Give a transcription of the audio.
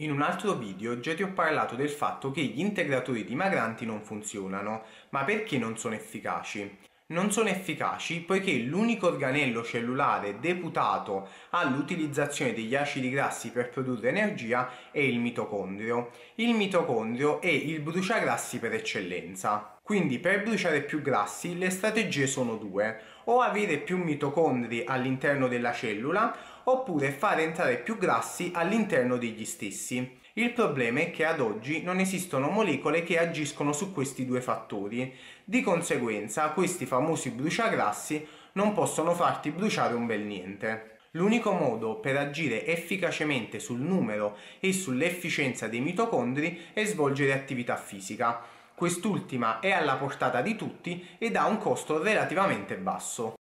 In un altro video già ti ho parlato del fatto che gli integratori dimagranti non funzionano, ma perché non sono efficaci? Non sono efficaci poiché l'unico organello cellulare deputato all'utilizzazione degli acidi grassi per produrre energia è il mitocondrio. Il mitocondrio è il bruciagrassi per eccellenza. Quindi per bruciare più grassi le strategie sono due, o avere più mitocondri all'interno della cellula oppure fare entrare più grassi all'interno degli stessi. Il problema è che ad oggi non esistono molecole che agiscono su questi due fattori, di conseguenza questi famosi bruciagrassi non possono farti bruciare un bel niente. L'unico modo per agire efficacemente sul numero e sull'efficienza dei mitocondri è svolgere attività fisica. Quest'ultima è alla portata di tutti ed ha un costo relativamente basso.